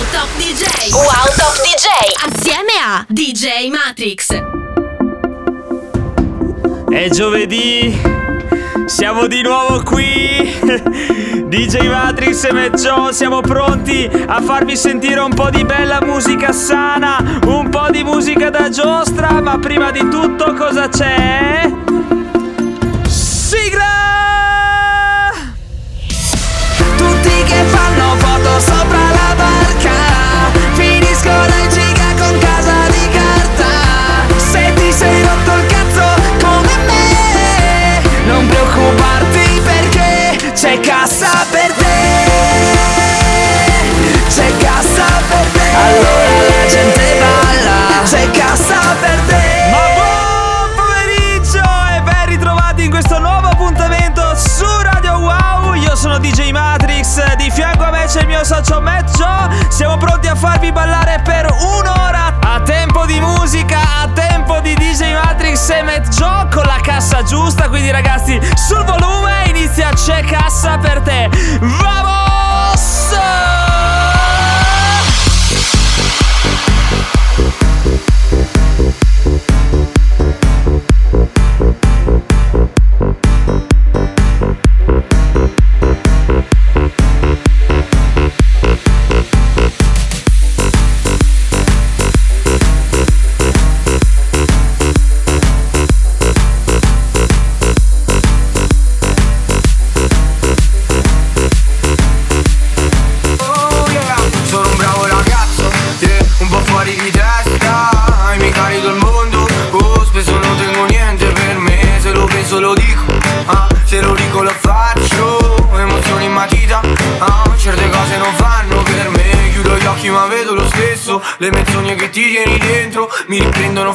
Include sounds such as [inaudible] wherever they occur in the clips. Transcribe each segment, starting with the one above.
Wow Top DJ. Wow Top DJ. Assieme a DJ Matrix. È giovedì. Siamo di nuovo qui. [laughs] DJ Matrix e Meccio siamo pronti a farvi sentire un po' di bella musica sana, un po' di musica da giostra, ma prima di tutto cosa c'è? Sigla! Tutti che fanno foto sopra farvi ballare per un'ora a tempo di musica, a tempo di DJ Matrix e Meccio con la cassa giusta. Quindi ragazzi, sul volume inizia C'è cassa per te. Vamos!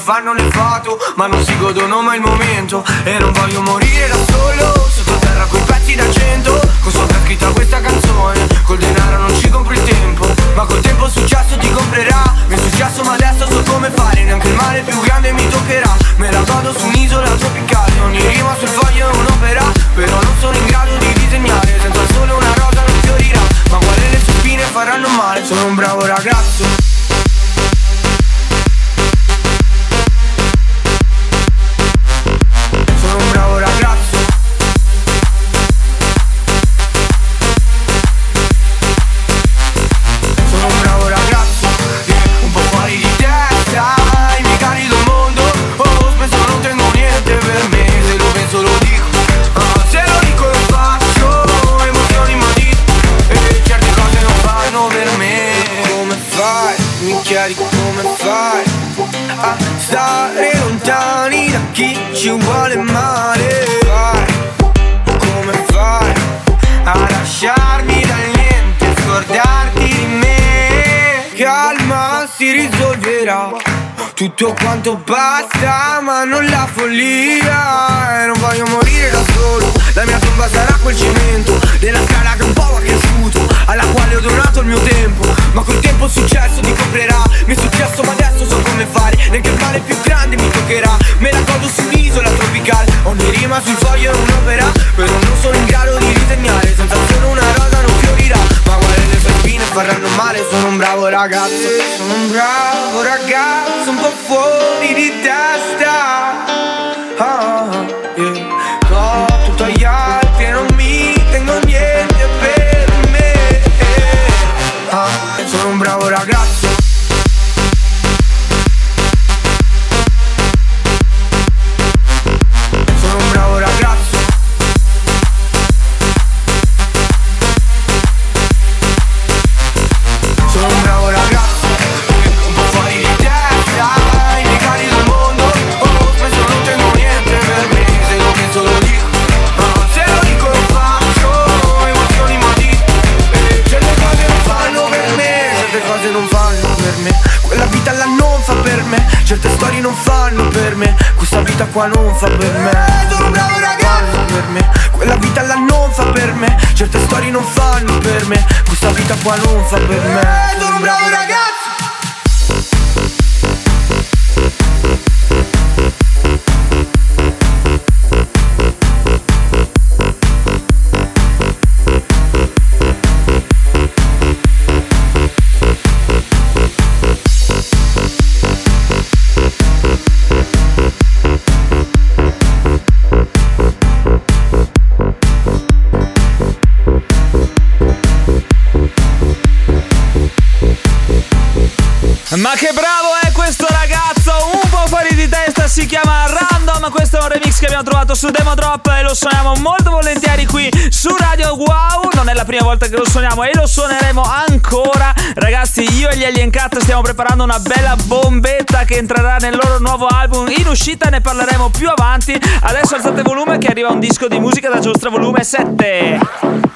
Fanno le risolverà. Tutto quanto basta, ma non la follia. E non voglio morire da solo. La mia tomba sarà quel cemento della strada che alla quale ho donato il mio tempo. Ma col tempo il successo ti comprerà. Mi è successo, ma adesso so come fare. Neanche il male più grande mi toccherà. Me la godo su un'isola tropicale. Ogni rima sul foglio è un'opera. Però non sono in grado di disegnare. Senza solo una rosa non fiorirà. Ma guarda le sue faranno male. Sono un bravo ragazzo. Sono un bravo ragazzo. Un po' fuori di testa. Ah, qua non fa per me. Sono un bravo ragazzo per me. Quella vita là non fa per me. Certe storie non fanno per me. Questa vita qua non fa per me. Sono un bravo ragazzo. su Demo Drop e lo suoniamo molto volentieri qui su Radio Wow. Non è la prima volta che lo suoniamo e lo suoneremo ancora. Ragazzi, io e gli Alien Cat stiamo preparando una bella bombetta che entrerà nel loro nuovo album in uscita, ne parleremo più avanti. Adesso alzate il volume che arriva un disco di musica da giostra volume 7.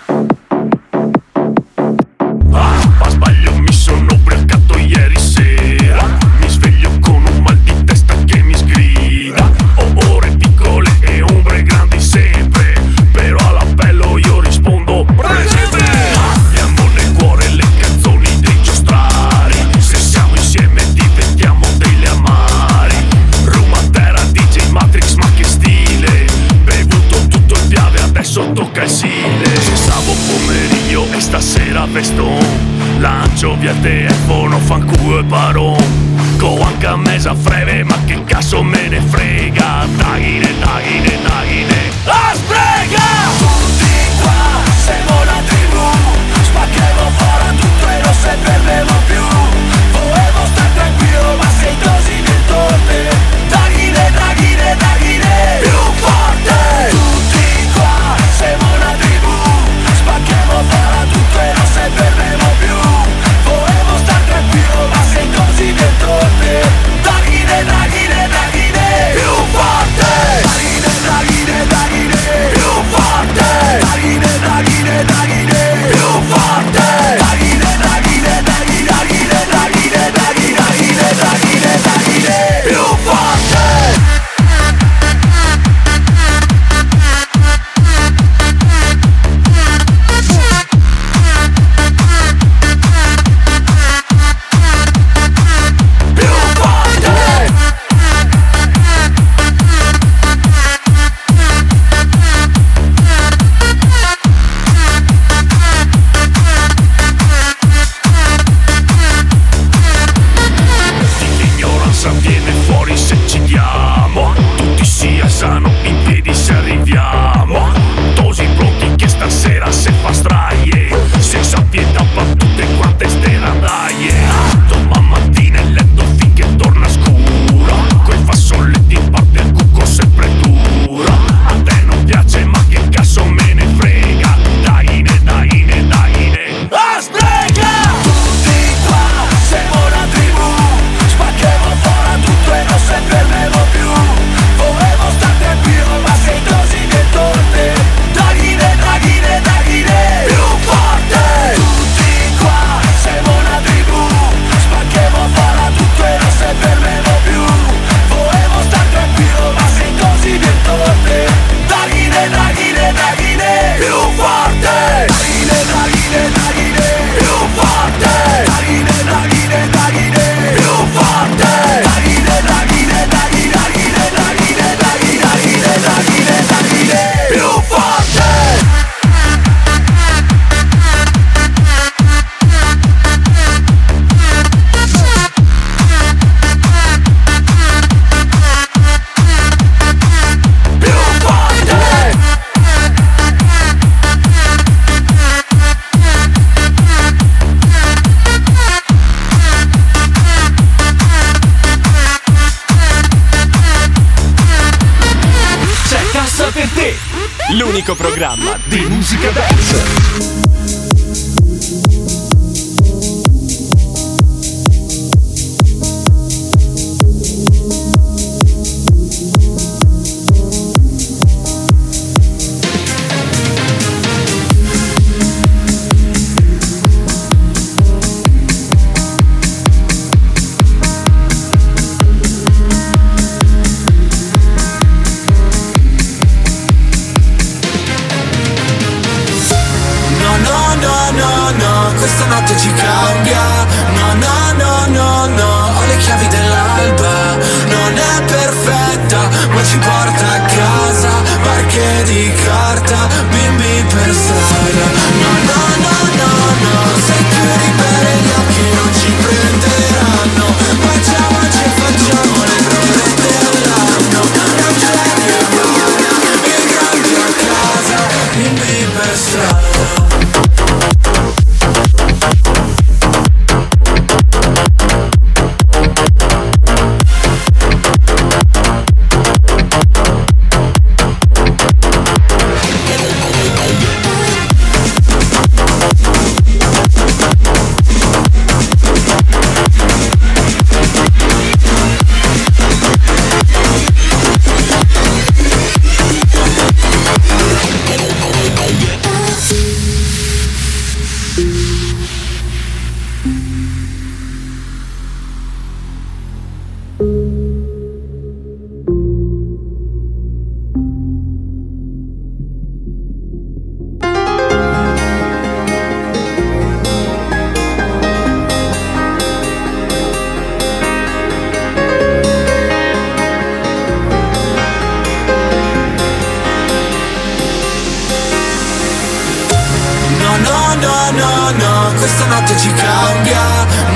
No, no, no, questa notte ci cambia.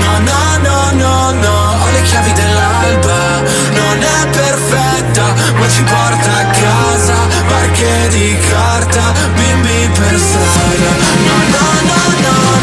No, no, no, no, no, ho le chiavi dell'alba. Non è perfetta, ma ci porta a casa. Barche di carta, bimbi per strada. No, no, no, no,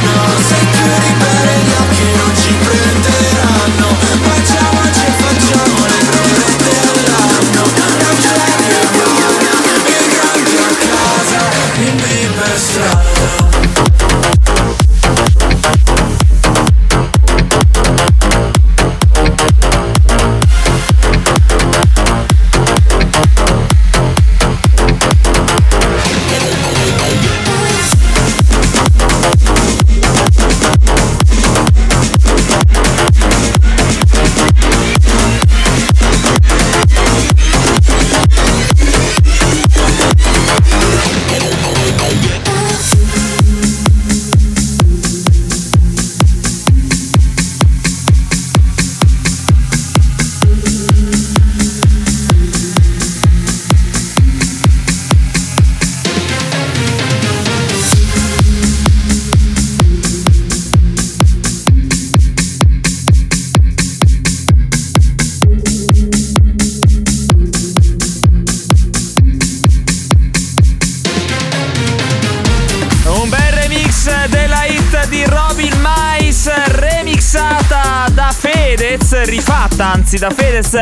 Fedez, rifatta anzi da Fedez,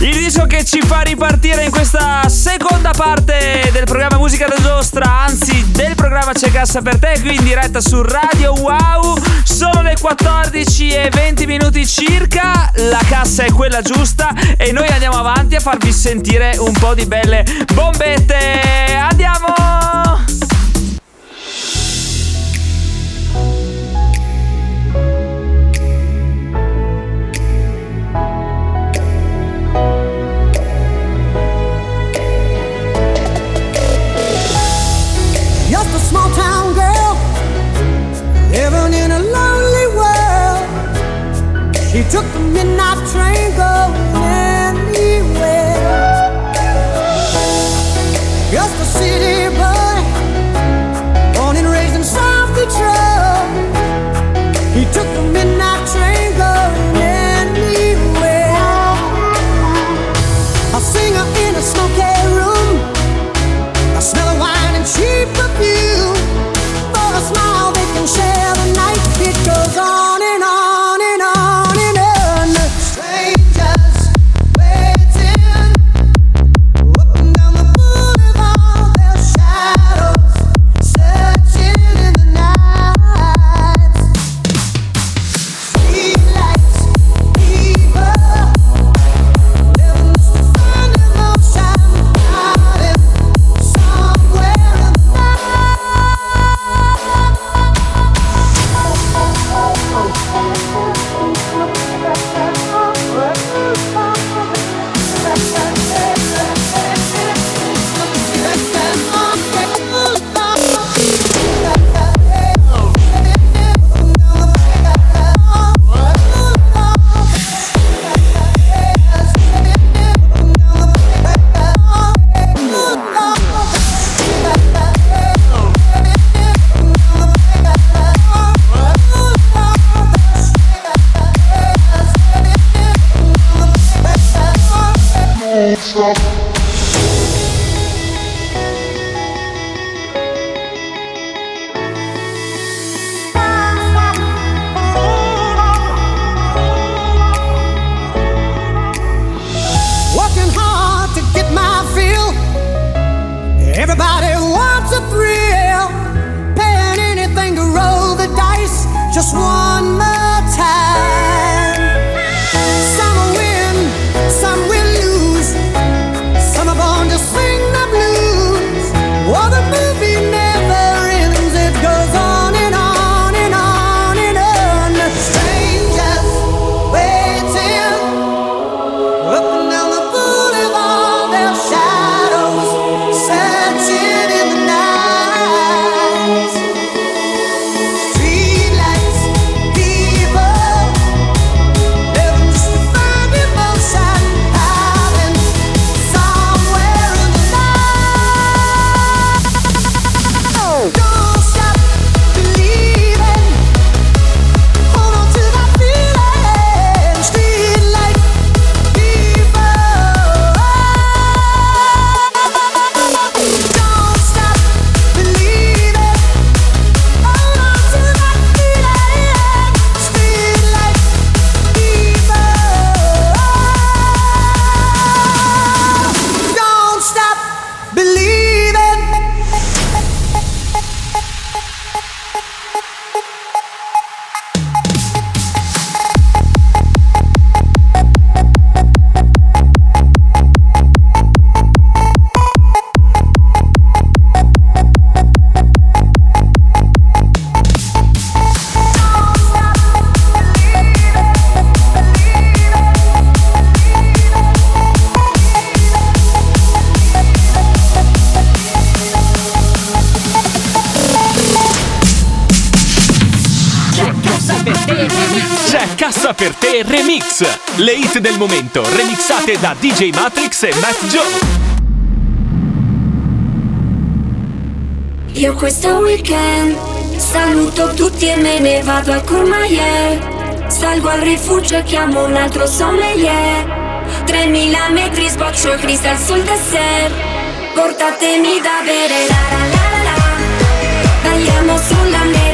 il disco che ci fa ripartire in questa seconda parte del programma Musica da Giostra, anzi del programma C'è Cassa per te, qui in diretta su Radio Wow, sono le 14 e 20 minuti circa, la cassa è quella giusta e noi andiamo avanti a farvi sentire un po' di belle bombette, andiamo! She took the midnight train going anywhere. Just a city del momento remixate da DJ Matrix e Matt Joe. Io questo weekend saluto tutti e me ne vado a Courmayeur. Salgo al rifugio e chiamo un altro sommelier. 3000 metri sboccio il cristal sul dessert. Portatemi da bere la la la la la. Balliamo sulla neve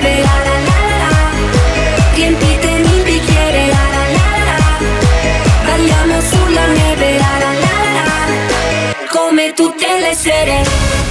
tutte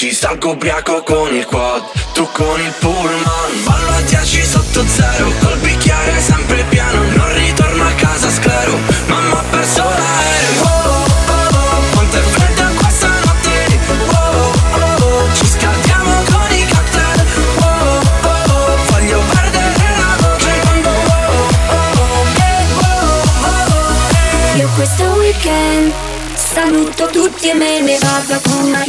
10 Salgo ubriaco con il quad Tu con il pullman Ballo a 10 sotto zero Col bicchiere sempre piano Non ritorno a casa sclero Mamma ha perso l'aereo. Oh, oh, oh, Quanto è fredda questa notte. Saluto tutti e me ne vado con una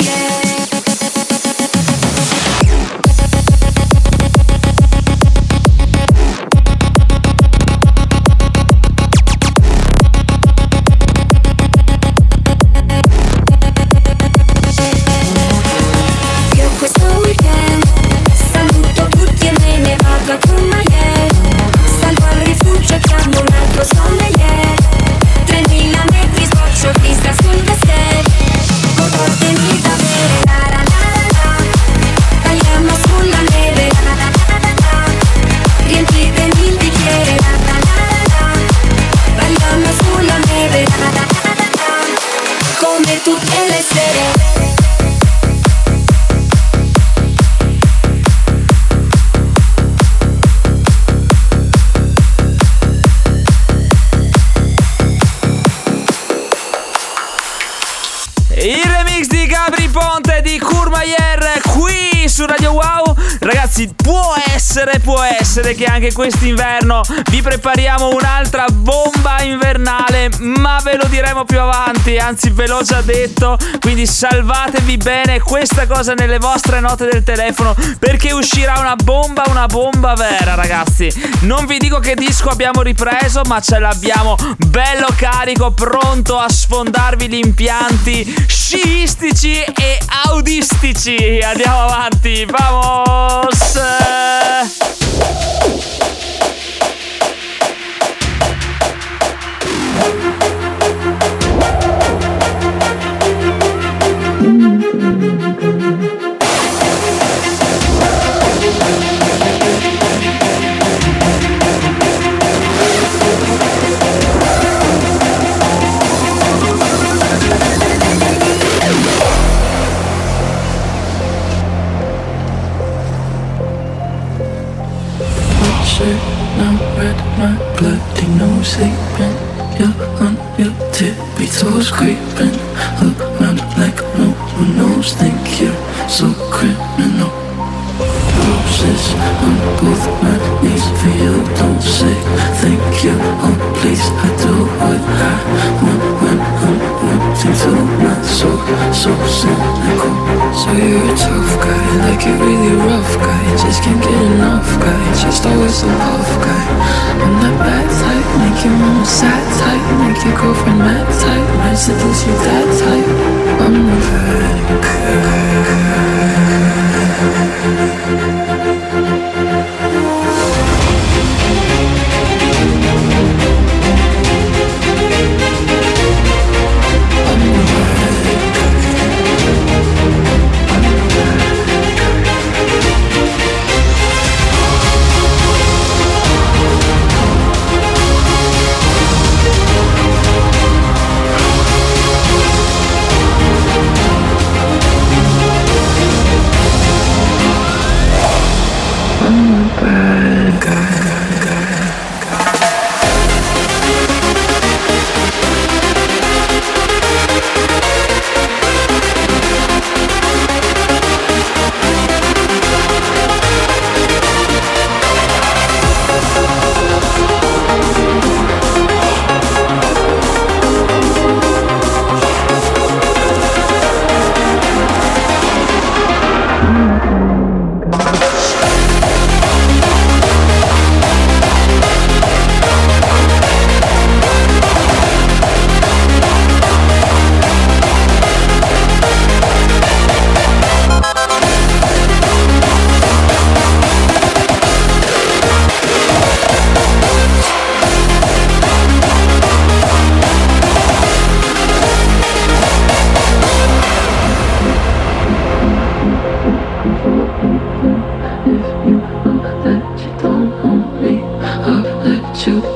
essere che anche quest'inverno vi prepariamo un'altra bomba invernale, ma ve lo diremo più avanti, anzi ve l'ho già detto, quindi salvatevi bene questa cosa nelle vostre note del telefono perché uscirà una bomba, una bomba vera, ragazzi. Non vi dico che disco abbiamo ripreso, ma ce l'abbiamo bello carico, pronto a sfondarvi gli impianti sciistici e audistici. Andiamo avanti, vamos! My bloody nose sleeping. You're on your tippy toes creeping around like no one knows. Think you're so criminal. Roses on both my knees for you. Don't say thank you. Oh please, I do what I want into my soul, so cynical. So you're a tough guy, like a really rough guy. Just can't get enough guy, just always a tough, guy. I'm that bad type, make your mom sad type, make your girlfriend mad type, might seduce you that type. I'm bad.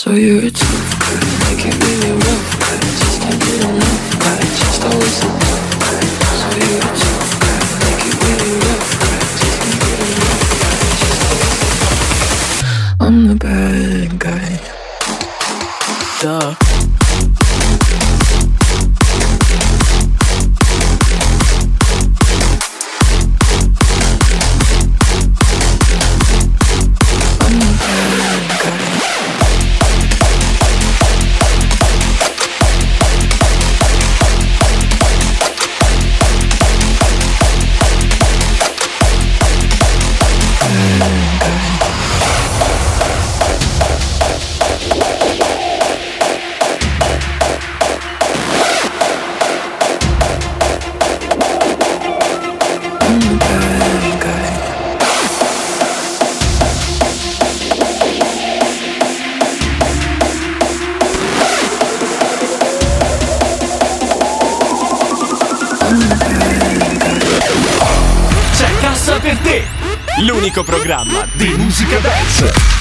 So you're a tough guy, making really rough, but I just can't get enough. l'unico programma di musica dance.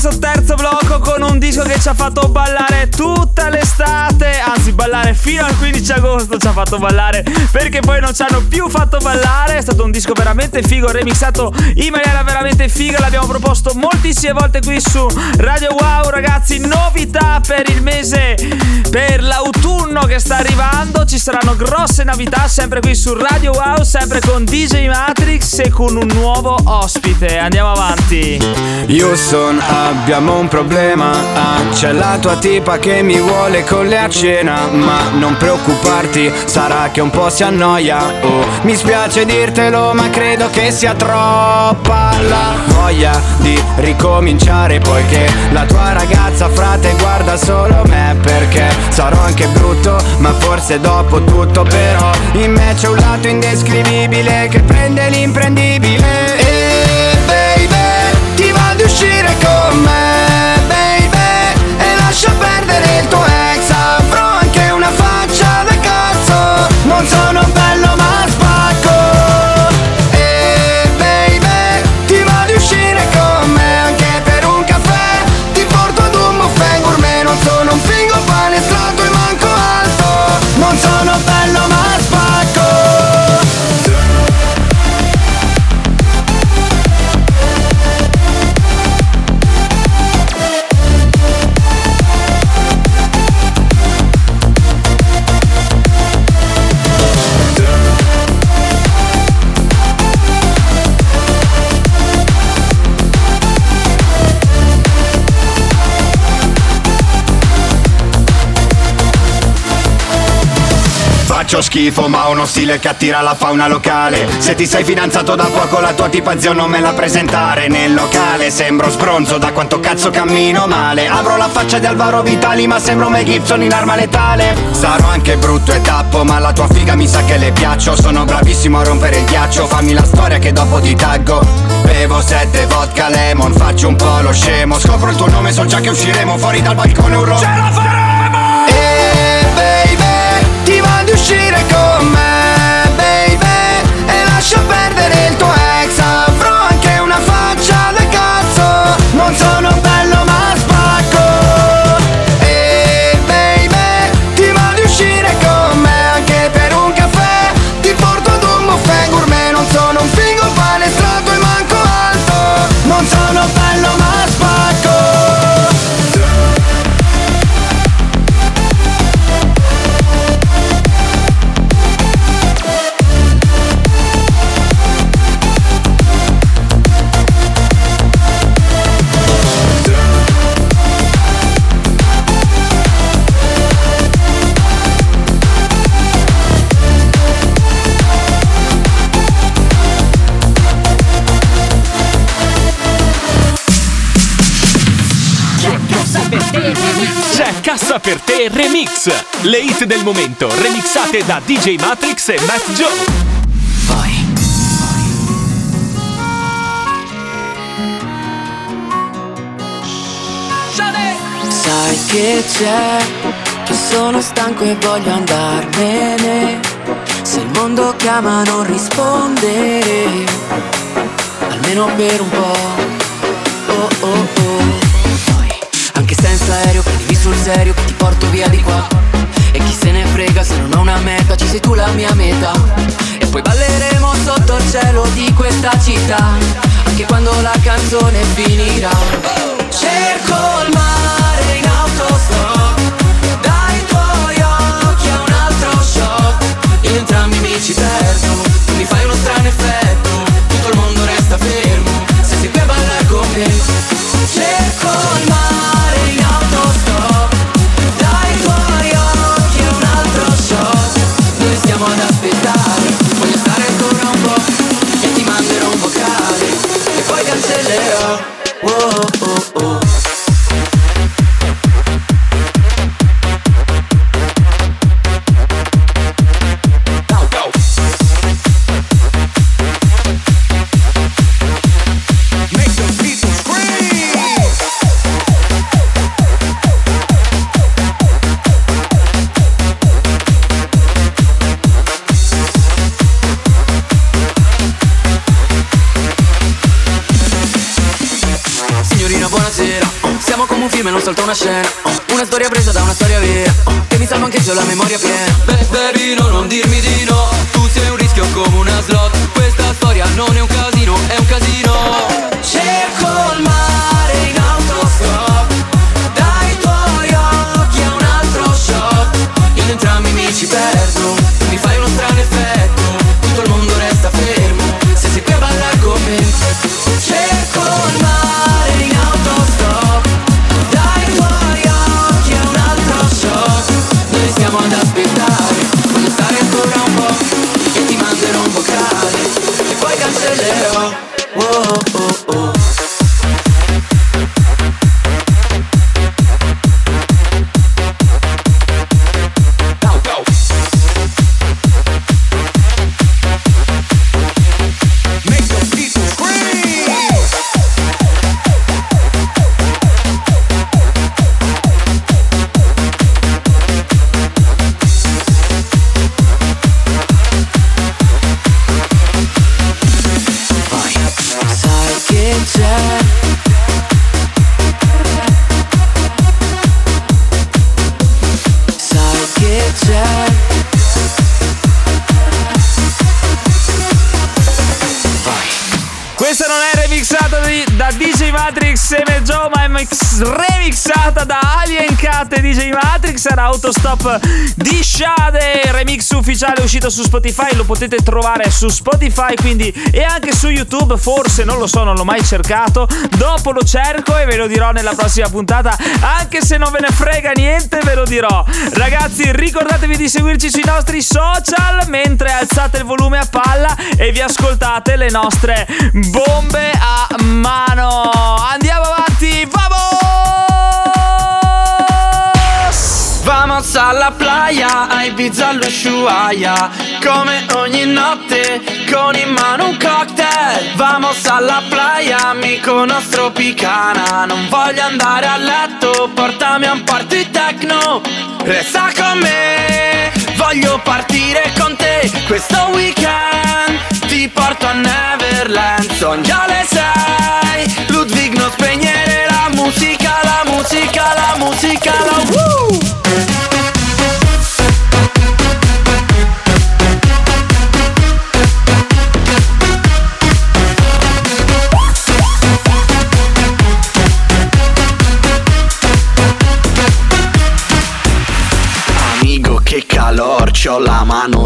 Questo terzo blocco con un disco che ci ha fatto ballare tutta l'estate, anzi ballare fino al 15 agosto ci ha fatto ballare perché poi non ci hanno più fatto ballare, è stato un disco veramente figo, remixato in maniera veramente figa, l'abbiamo proposto moltissime volte qui su Radio Wow ragazzi, novità per il mese, per l'autunno che sta arrivando, ci saranno grosse novità sempre qui su Radio Wow, sempre con DJ Matrix e con un nuovo ospite, andiamo avanti. Houston, abbiamo un problema. Ah, c'è la tua tipa che mi vuole con le a cena. Ma non preoccuparti, sarà che un po' si annoia. Oh, mi spiace dirtelo, ma credo che sia troppa la voglia di ricominciare. Poiché la tua ragazza, frate, guarda solo me. Perché sarò anche brutto, ma forse dopo tutto. Però in me c'è un lato indescrivibile che prende l'imprendibile. E uscire con schifo ma ho uno stile che attira la fauna locale. Se ti sei fidanzato da poco la tua tipa zio non me la presentare. Nel locale sembro sbronzo da quanto cazzo cammino male. Avrò la faccia di Alvaro Vitali ma sembro Mel Gibson in arma letale. Sarò anche brutto e tappo ma la tua figa mi sa che le piaccio. Sono bravissimo a rompere il ghiaccio Fammi la storia che dopo ti taggo. Bevo sette vodka lemon Faccio un po' lo scemo. Scopro il tuo nome so già che usciremo Fuori dal balcone un ro- Ce la faremo! Remix! Le hit del momento, remixate da DJ Matrix e Matt Joe. Sai che c'è, che sono stanco e voglio andarmene. Se il mondo chiama non rispondere, almeno per un po'. Oh oh oh. Poi, anche senza aereo, prendi sul serio, ti porto via di qua. E chi se ne frega se non ho una meta, ci sei tu la mia meta. E poi balleremo sotto il cielo di questa città, anche quando la canzone finirà. Cerco il mare in autostop Dai tuoi occhi a un altro shot In entrambi mi ci perdo Tu mi fai uno strano effetto Tutto il mondo resta fermo Se qui a ballare con me Cerco il mare ufficiale uscito su Spotify. Lo potete trovare su Spotify, quindi e anche su YouTube. Forse non lo so, non l'ho mai cercato. Dopo lo cerco e ve lo dirò nella prossima puntata. Anche se non ve ne frega niente, ve lo dirò. Ragazzi, ricordatevi di seguirci sui nostri social mentre alzate il volume a palla e vi ascoltate le nostre bombe a mano. Playa, a Ibiza all'Ushuaia Come ogni notte, con in mano un cocktail. Vamos alla playa, amico nostro picana. Non voglio andare a letto, portami a un party techno. Resta con me, voglio partire con te Questo weekend. Ti porto a Neverland Son già le sei, Ludwig non spegnere la musica La musica, la musica, la woo! La mano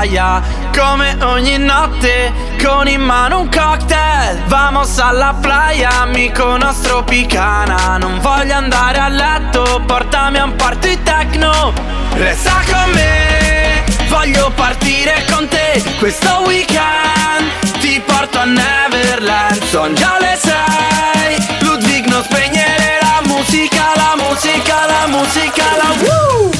all'Ushuaia Come ogni notte, con in mano un cocktail. Vamos alla playa, amico nostro picana. Non voglio andare a letto, portami a un party techno. Resta con me, voglio partire con te. Questo weekend ti porto a Neverland. Son già le sei, Ludwig non spegnere la musica La musica, la musica, la woo!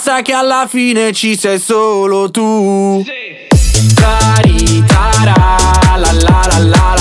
basta che alla fine ci sei solo tu. Sì. Tari, tara, la la la la.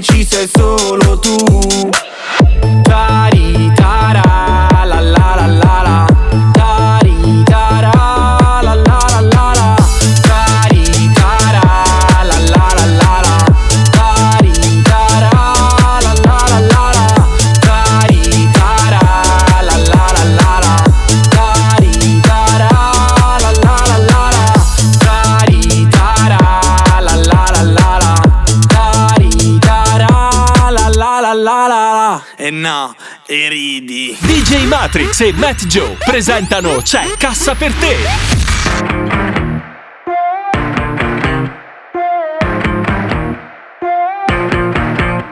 ci sei solo tu. Tarita e ridi. DJ Matrix e Matt Joe presentano C'è Cassa per te.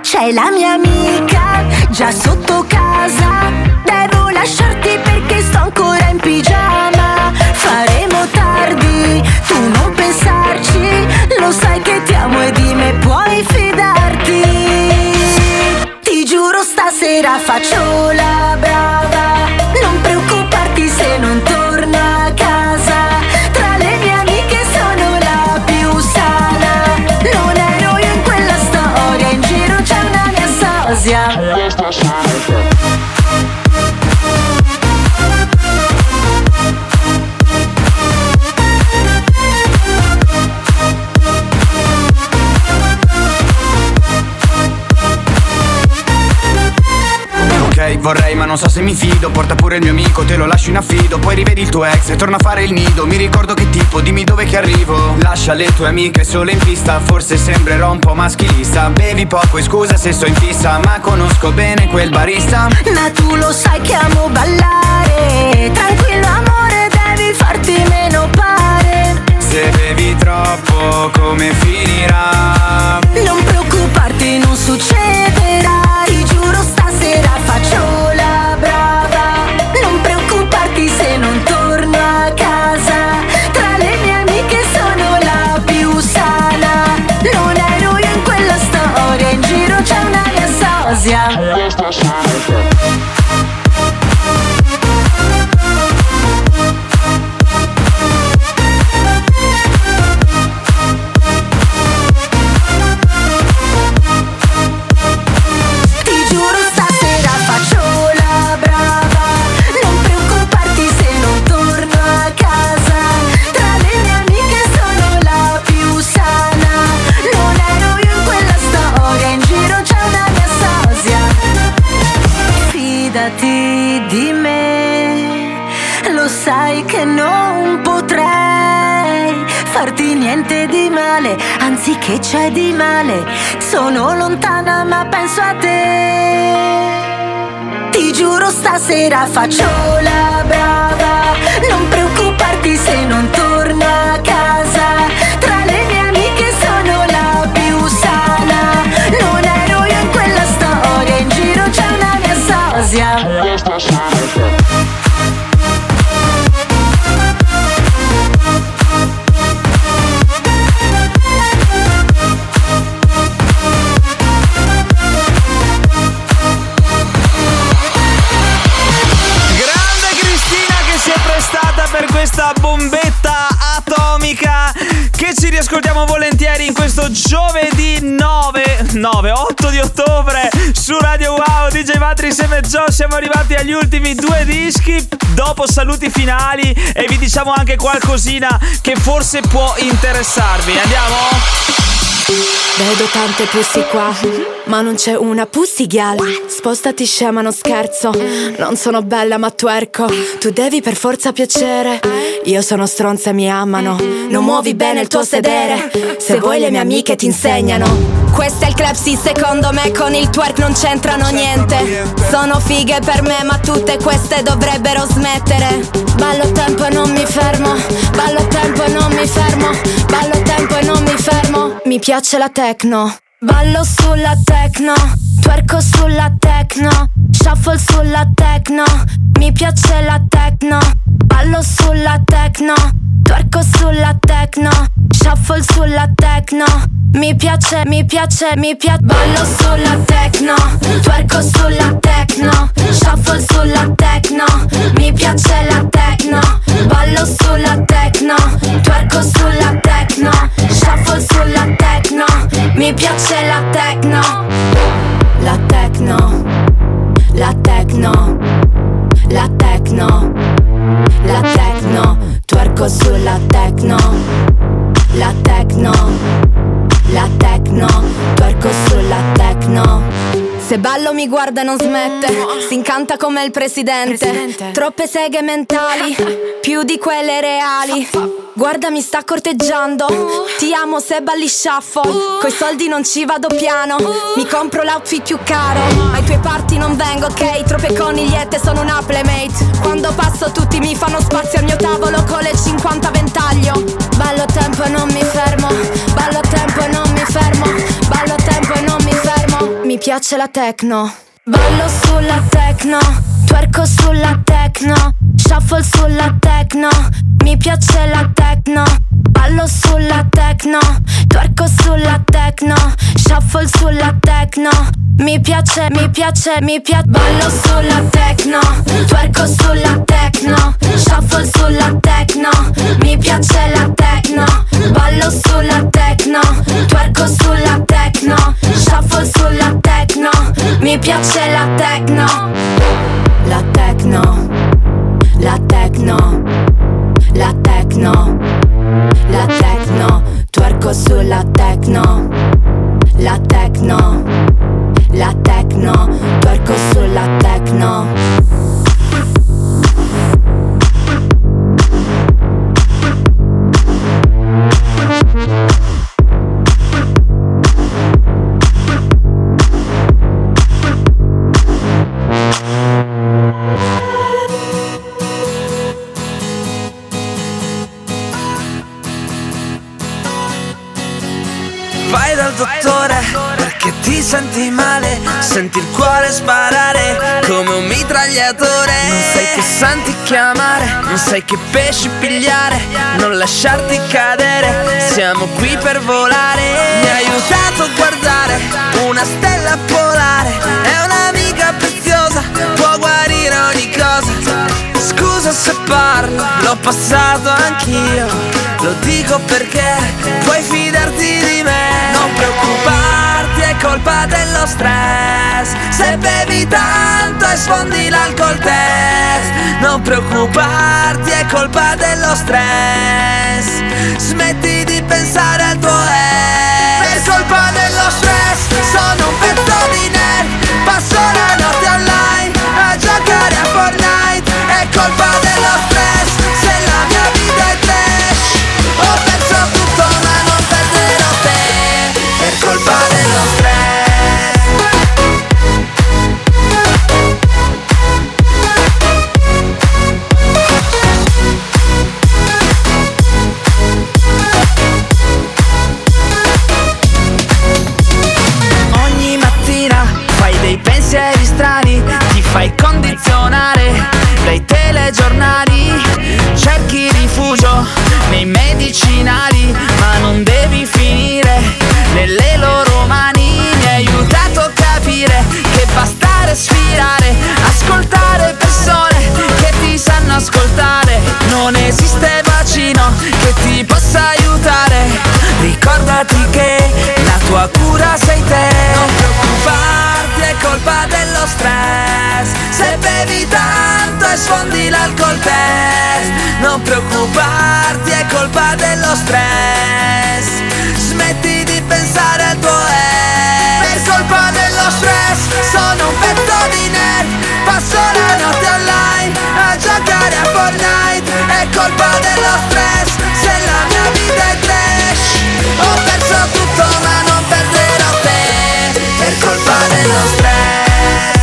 C'è la mia amica già sotto casa. Devo lasciarti perché sto ancora in pigiama. Faremo tardi, tu non pensarci. Lo sai che ti amo e di me puoi fidare. tira a facciola brava non so se mi fido Porta pure il mio amico, te lo lascio in affido. Poi rivedi il tuo ex e torna a fare il nido. Mi ricordo che tipo, dimmi dove che arrivo. Lascia le tue amiche sole in pista Forse sembrerò un po' maschilista. Bevi poco e scusa se sto in fissa Ma conosco bene quel barista. Ma tu lo sai che amo ballare. Tranquillo amore, devi farti meno pare. Se bevi troppo come finirà? Yeah. Sono lontana ma penso a te. Ti giuro stasera faccio la brava. Bombetta atomica che ci riascoltiamo volentieri in questo giovedì 9, 9, 8 di ottobre su Radio Wow. DJ Matri insieme a Joe siamo arrivati agli ultimi due dischi. Dopo saluti finali e vi diciamo anche qualcosina che forse può interessarvi. Andiamo? Vedo tante pussy qua, ma non c'è una pussy gal. Spostati scema, non scherzo. Non sono bella ma twerco. Tu devi per forza piacere. Io sono stronza e mi amano. Non muovi bene il tuo sedere. Se vuoi le mie amiche ti insegnano. Questo è il club, sì, secondo me con il twerk non c'entrano niente. Sono fighe per me, ma tutte queste dovrebbero smettere. Ballo tempo e non mi fermo. Ballo tempo e non mi fermo. Ballo tempo e non mi fermo. Mi piace la techno. Ballo sulla techno. Twerco sulla techno. Shuffle sulla techno. Mi piace la techno. Ballo sulla techno. Twerco sulla techno. Shuffle sulla techno. Mi piace, mi piace, mi piace. Ballo sulla techno. Twerco sulla techno. Shuffle sulla techno. Mi piace la techno. Ballo sulla techno. Twerco sulla techno. Shuffle sulla techno. Mi piace la techno. La techno. La techno. La techno. Se ballo mi guarda e non smette, si incanta come il presidente. Troppe seghe mentali, più di quelle reali. Guarda mi sta corteggiando, ti amo se balli shuffle. Coi soldi non ci vado piano, mi compro l'outfit più caro. Ai tuoi party non vengo, ok? Troppe conigliette, sono una playmate. Quando passo tutti mi fanno spazio al mio tavolo con le 50 ventaglio. Ballo a tempo e non mi fermo, ballo a tempo e non mi fermo, ballo a tempo e non mi fermo. Mi piace la techno. Ballo sulla techno, twerco sulla techno, shuffle sulla techno. Mi piace la techno. Ballo sulla techno, twerco sulla techno, shuffle sulla techno. Mi piace, mi piace, mi piace. Ballo sulla techno, twerco sulla techno, shuffle sulla techno. Mi piace la techno. Ballo sulla techno, twerco sulla techno, shuffle sulla techno. Mi piace la techno. La techno. La techno. La techno. La techno. Twerco sulla techno. La techno. La techno. Twerco sulla techno. Sparare come un mitragliatore. Non sai che santi chiamare, non sai che pesci pigliare Non lasciarti cadere, siamo qui per volare. Mi ha aiutato a guardare una stella polare È un'amica preziosa, può guarire ogni cosa. Scusa se parlo, l'ho passato anch'io Lo dico perché puoi fidarti di me. Non preoccuparti, è colpa dello stress Se bevi tanto e sfondi l'alcol test. Non preoccuparti, è colpa dello stress. Smetti di pensare al tuo ex. Per colpa dello stress sono un pezzo di nerd. Passo la notte online a giocare a Fortnite strani, ti fai colpa dello stress se la mia vita è trash Ho perso tutto ma non perderò te. Per colpa dello stress.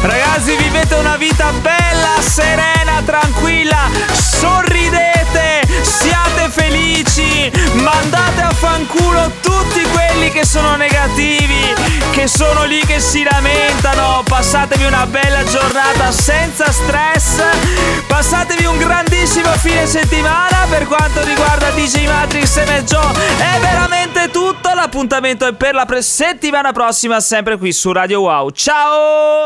Ragazzi, vivete una vita bella, serena, tranquilla, sorridete, siate felici, mandate a fanculo tutti quelli che sono negativi, che sono lì che si lamentano, passatevi una bella giornata senza stress, passatevi un grandissimo fine settimana. Per quanto riguarda DJ Matrix e me Joe, è veramente tutto, l'appuntamento è per la pre- settimana prossima sempre qui su Radio Wow, ciao!